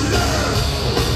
Never.